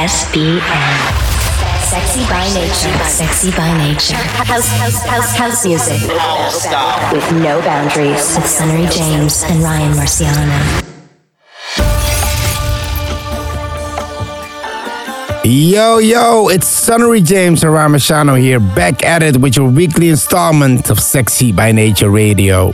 SBN. Sexy by nature. Sexy by nature. House, house, house, house music. With no boundaries. With Sunnery James and Ryan Marciano. Yo, yo, it's Sunnery James and Ryan Marciano here, back at it with your weekly installment of Sexy by Nature Radio.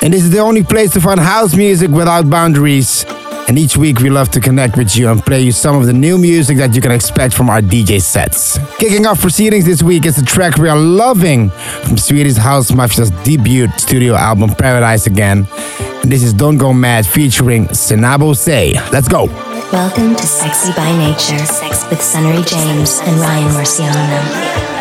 And this is the only place to find house music without boundaries. And each week we love to connect with you and play you some of the new music that you can expect from our DJ sets. Kicking off proceedings this week is a track we are loving from Swedish House Mafia's debut studio album Paradise Again. And this is Don't Go Mad featuring Seinabo Sey. Let's go. Welcome to Sexy by Nature, Sex with Sunnery James and Ryan Marciano.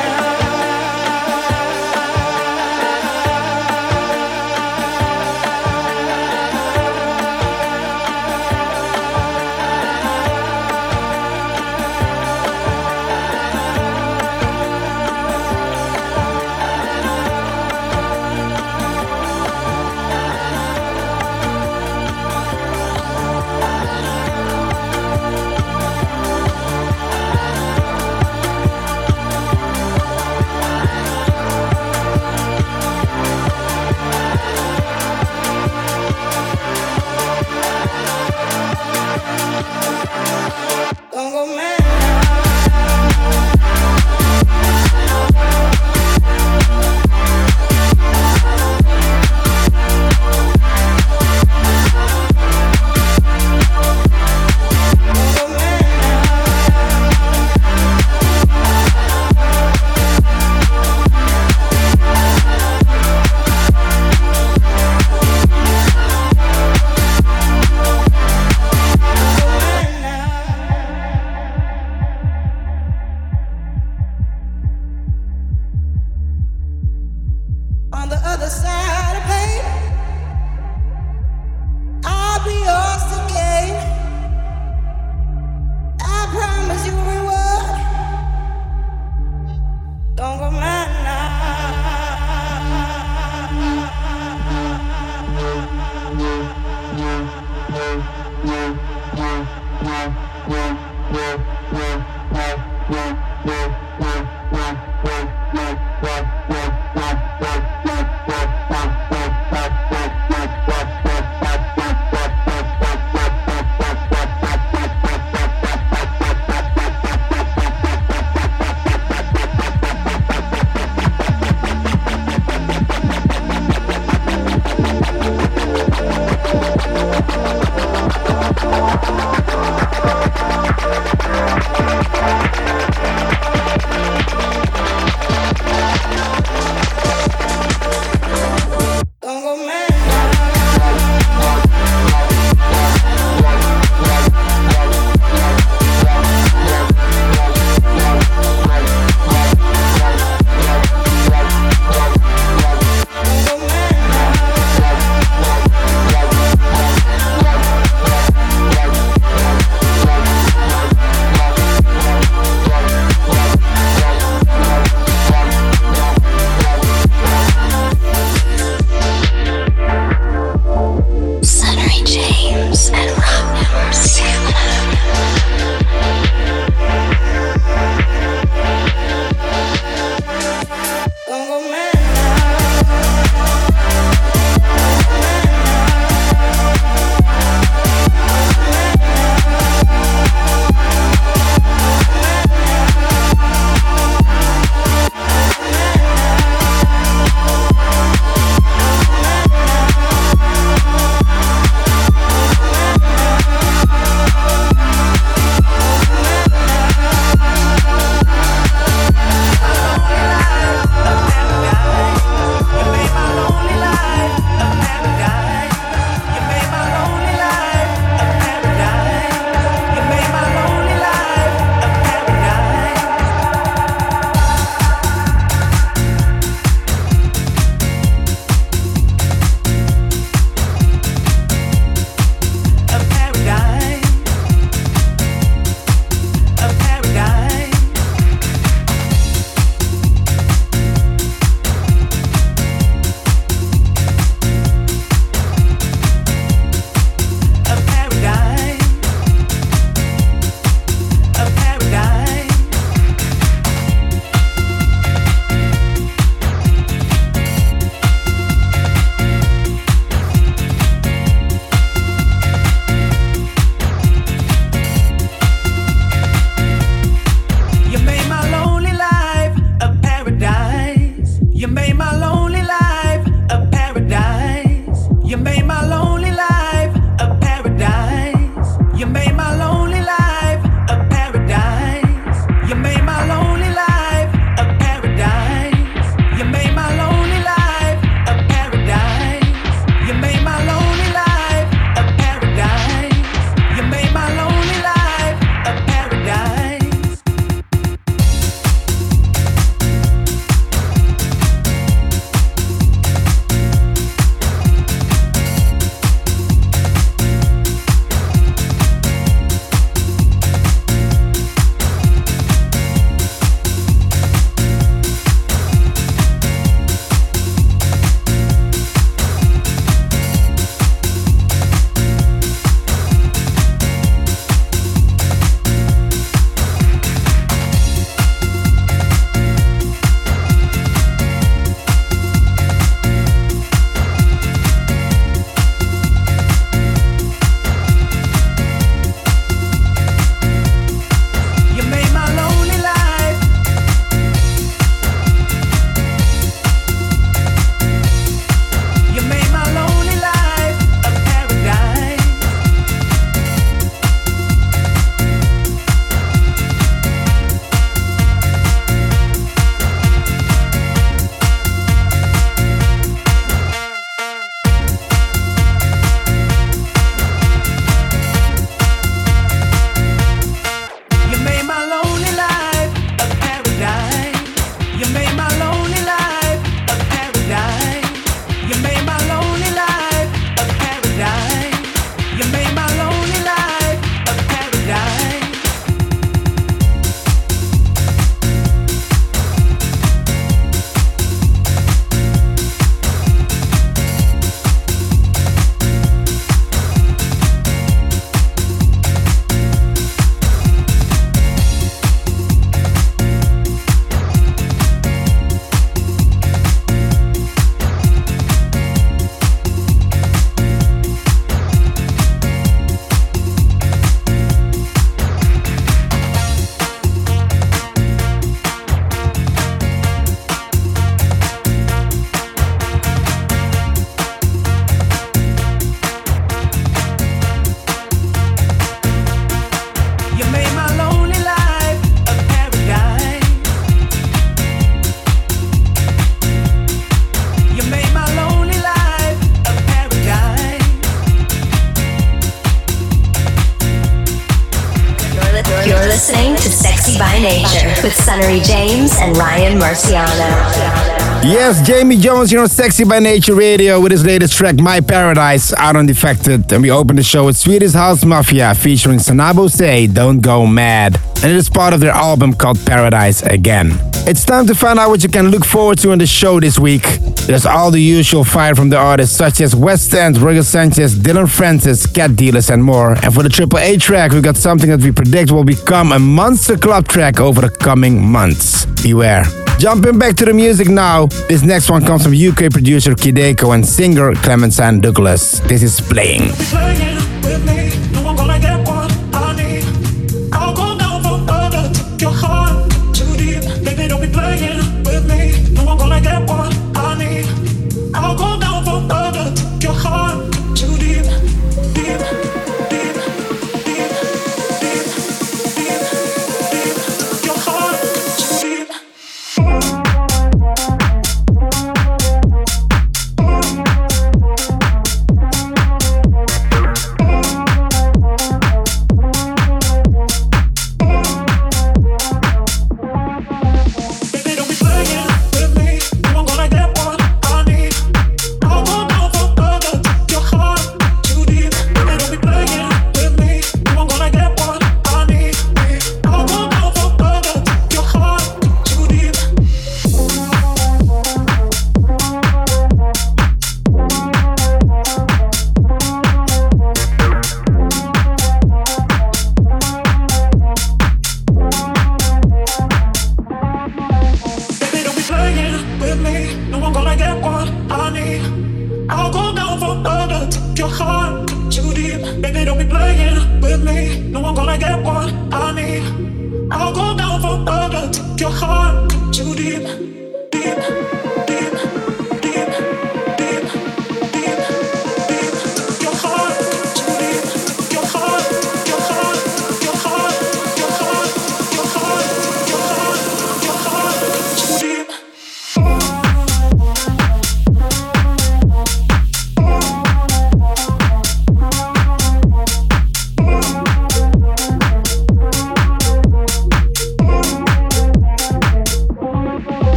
Ryan Marciano. Yes, Jamie Jones here on Sexy by Nature Radio with his latest track, My Paradise, out on Defected. And we open the show with Swedish House Mafia featuring Seinabo Sey, Don't Go Mad. And it is part of their album called Paradise Again. It's time to find out what you can look forward to on the show this week. There's all the usual fire from the artists such as West End, Roger Sanchez, Dillon Francis, Cat Dealers, and more. And for the Triple A track, we've got something that we predict will become a monster club track over the coming months. Beware. Jumping back to the music now, this next one comes from UK producer Kideko and singer Clementine Douglas. This is playing.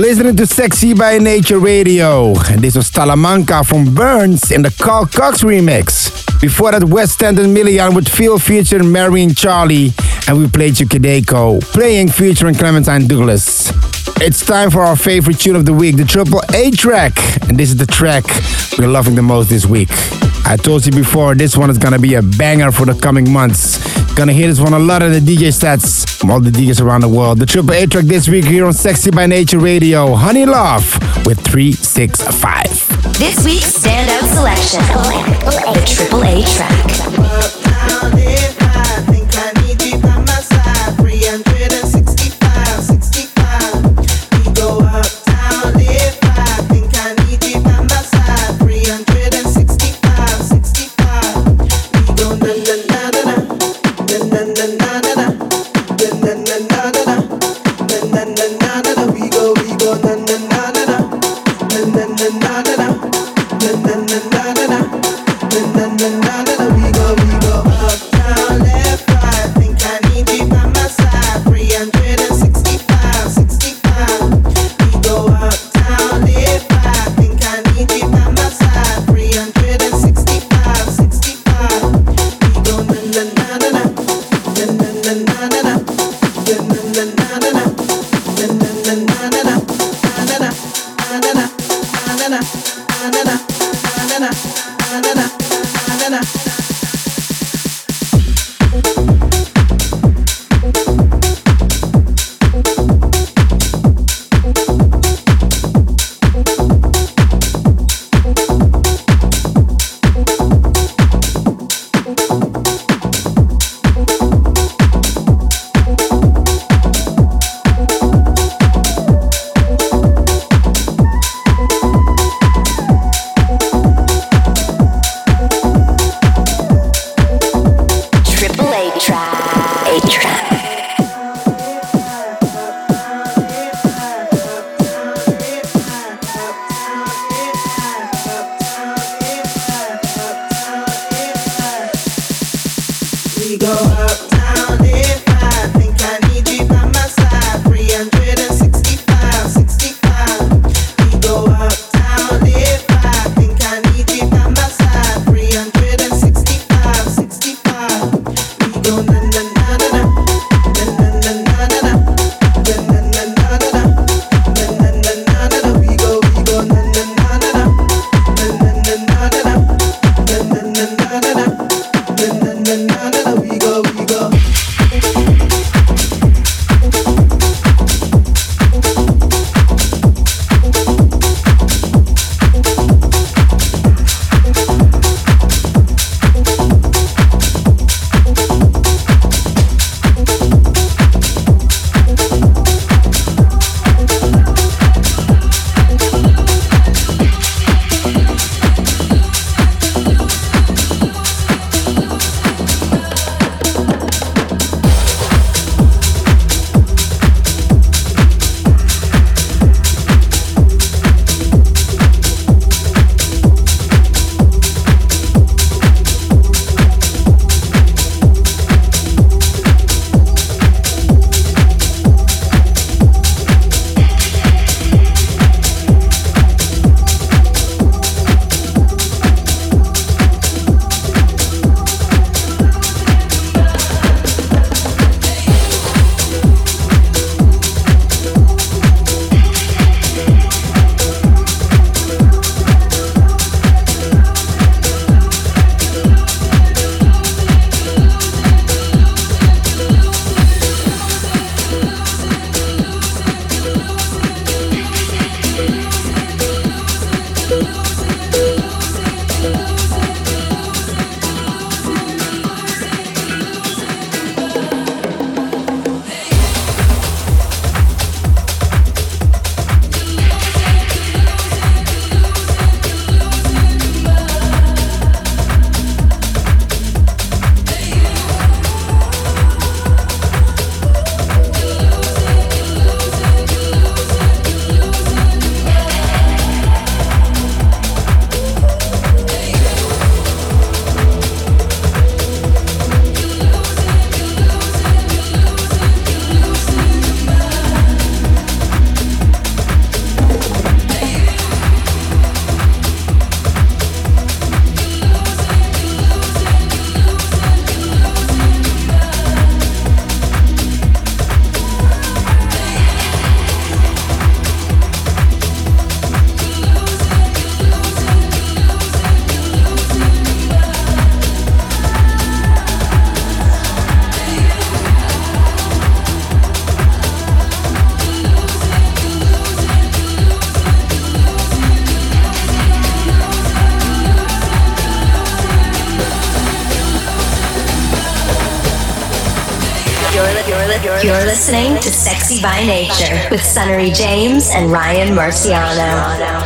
You're listening to Sexy by Nature Radio. And this was Talamanca from Burns in the Carl Cox remix. Before that, West End and Millian with Feel featuring Mary and Charlie. And we played you Kideko, playing featuring Clementine Douglas. It's time for our favorite tune of the week, the Triple A track. And this is the track we're loving the most this week. I told you before, this one is gonna be a banger for the coming months. Gonna hear this one a lot of the DJ sets from all the DJs around the world. The Triple A track this week here on Sexy by Nature Radio, Honey Love with 365. This week's standout selection, the Triple A track. By Nature with Sunnery James and Ryan Marciano.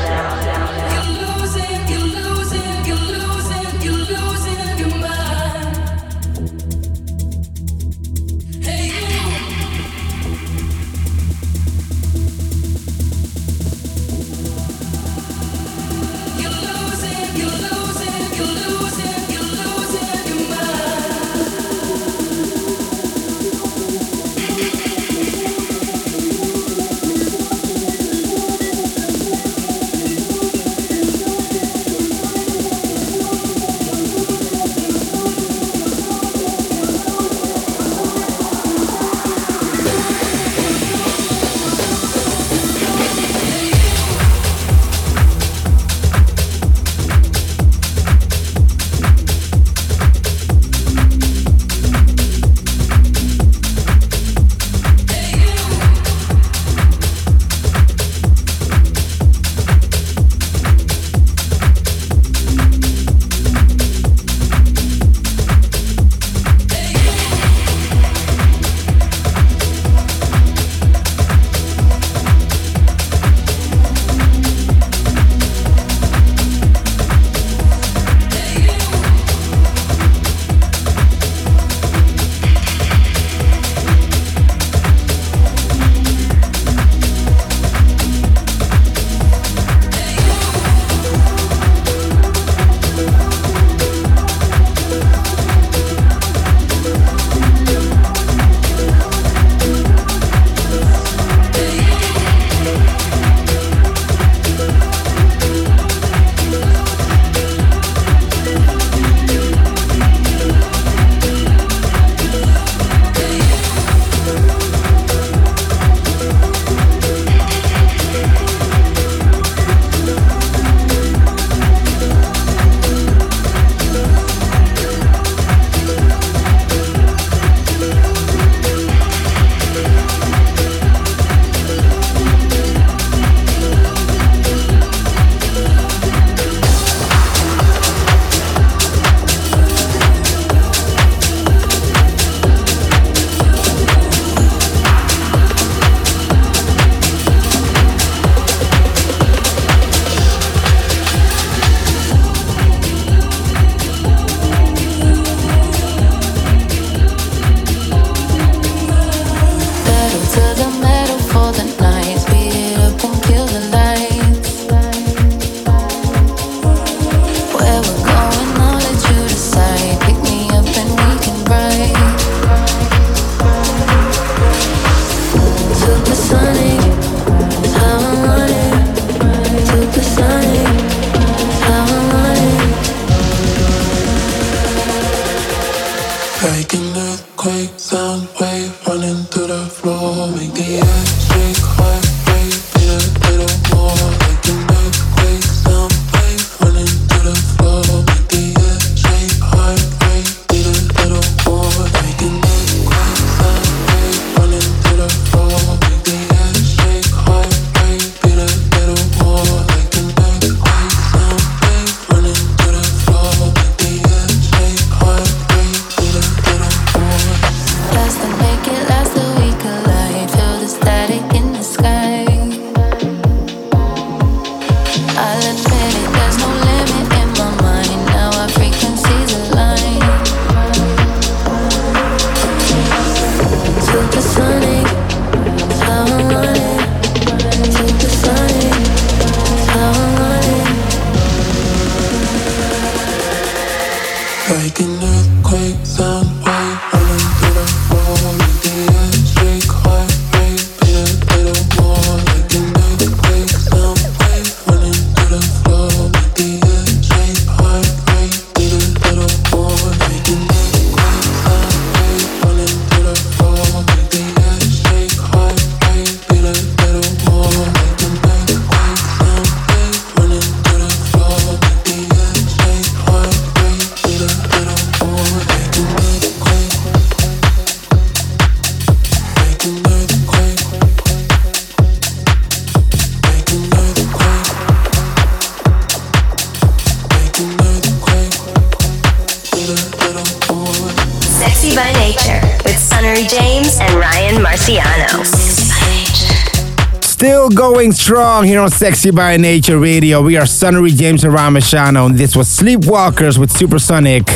Going strong here on Sexy by Nature Radio. We are Sunnery James and Ryan Marciano, and this was Sleepwalkers with Supersonic.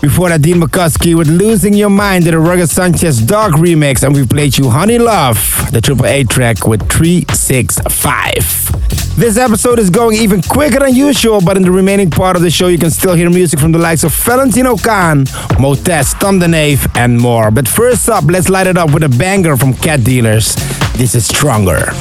Before that, Dean McCuskey with Losing Your Mind did a Roger Sanchez Dog remix, and we played you Honey Love, the Triple A track with 365. This episode is going even quicker than usual, but in the remaining part of the show, you can still hear music from the likes of Valentino Khan, Motez, Tom the Knave, and more. But first up, let's light it up with a banger from Cat Dealers. This is Stronger.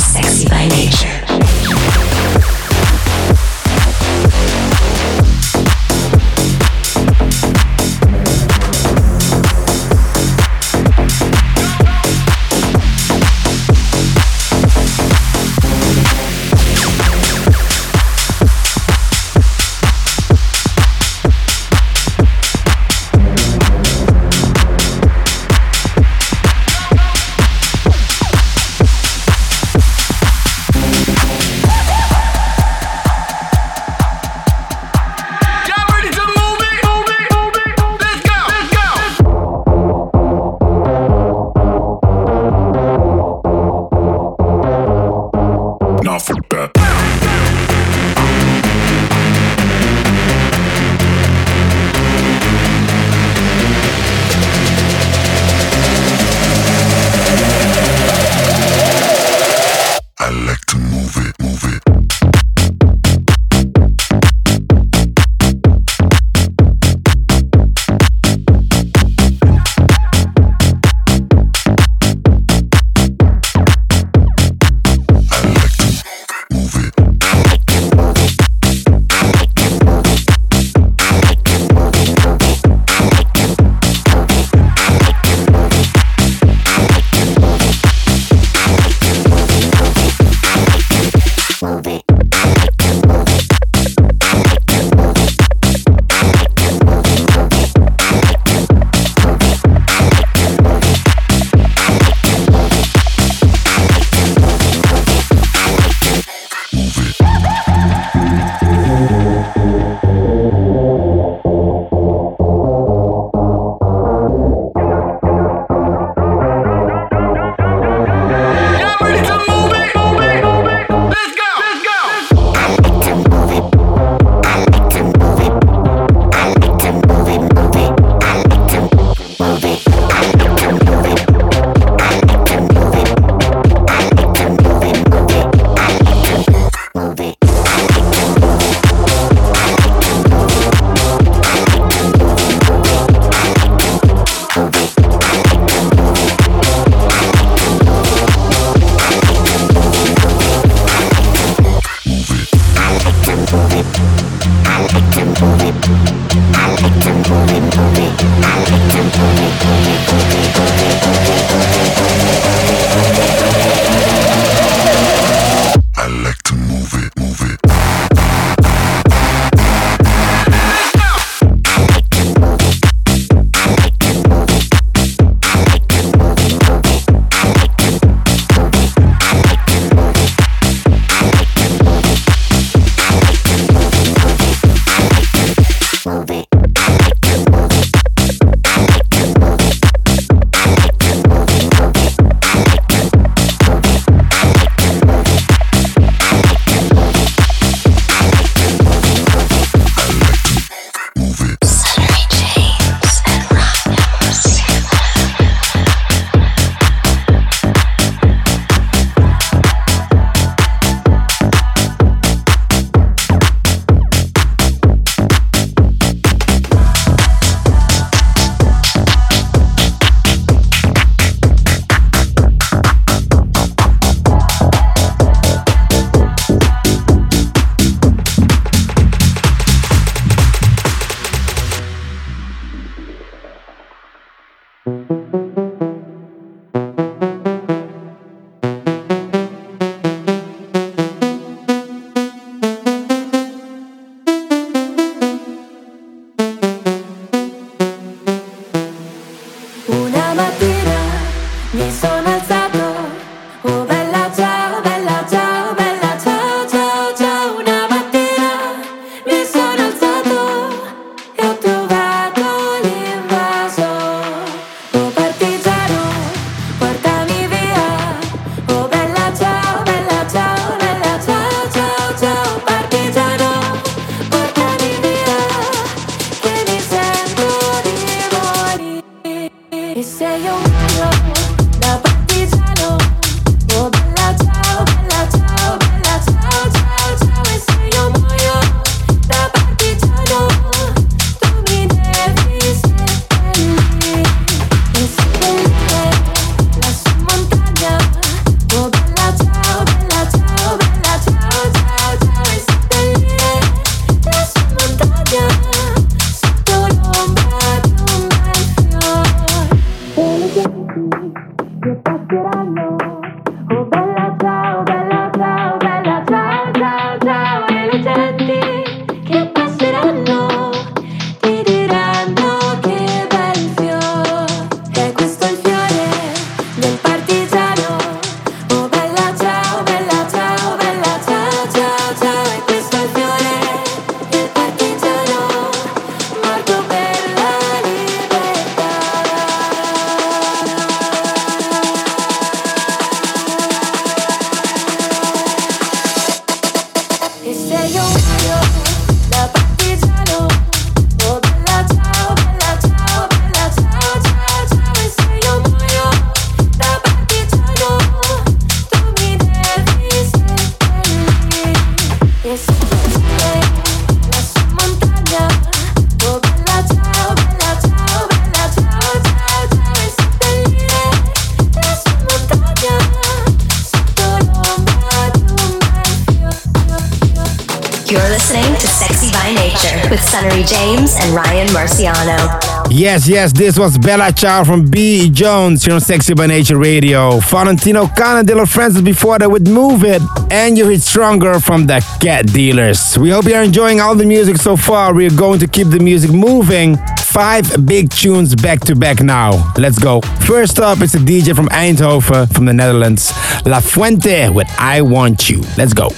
Sexy by nature. Yes, yes, this was Bella Ciao from B. Jones here on Sexy by Nature Radio. Valentino Khan Dillon Francis before that with Move It. And you hit Stronger from the Cat Dealers. We hope you're enjoying all the music so far. We're going to keep the music moving. Five big tunes back to back now. Let's go. First up is a DJ from Eindhoven from the Netherlands, La Fuente with I Want You. Let's go.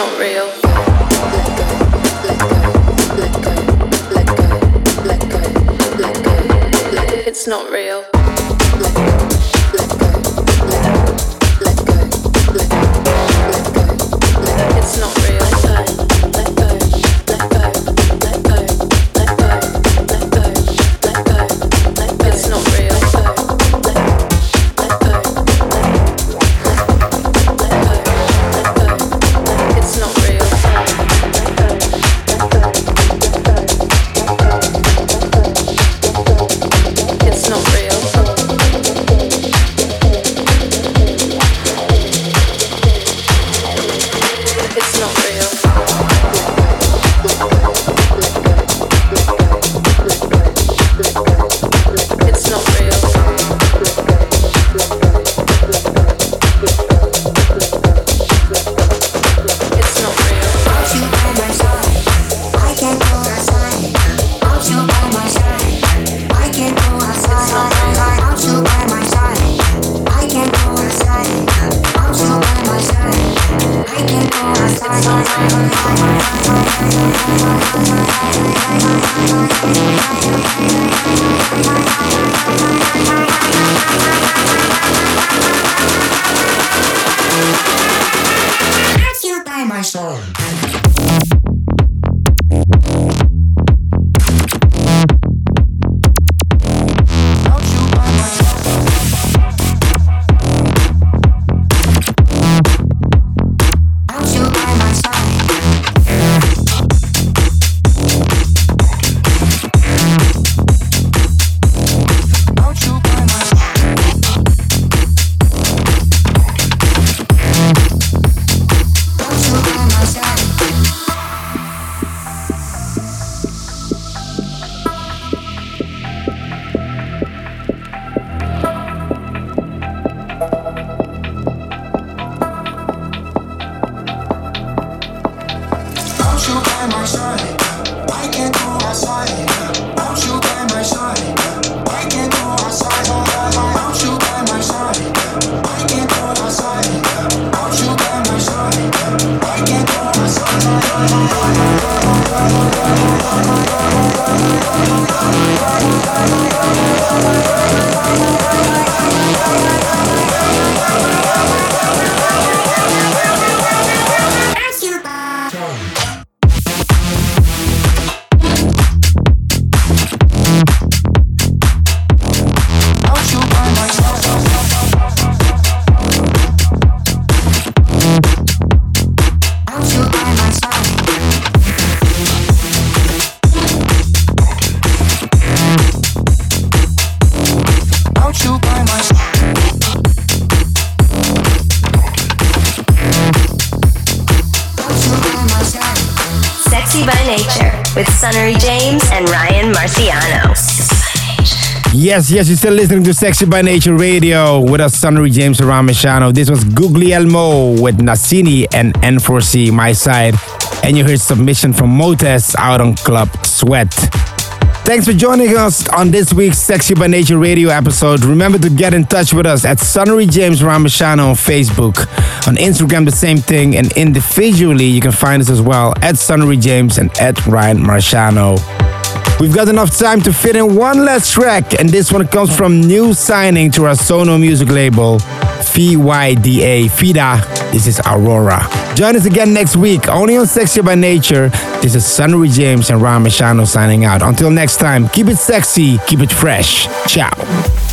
not real. It's not real. Yes, yes, you're still listening to Sexy by Nature Radio with us, Sunnery James Marciano. This was Guglielmo with Nassini and N4C, my side. And you heard submission from Motes out on Club Sweat. Thanks for joining us on this week's Sexy by Nature radio episode. Remember to get in touch with us at Sunnery James Ramashano on Facebook. On Instagram, the same thing. And individually, you can find us as well at Sunnery James and at Ryan Marciano. We've got enough time to fit in one last track, and this one comes from new signing to our Sono music label, FYDA, FIDA. This is Aurora. Join us again next week, only on Sexy by Nature. This is Sunnery James and Ram signing out. Until next time, keep it sexy, keep it fresh. Ciao.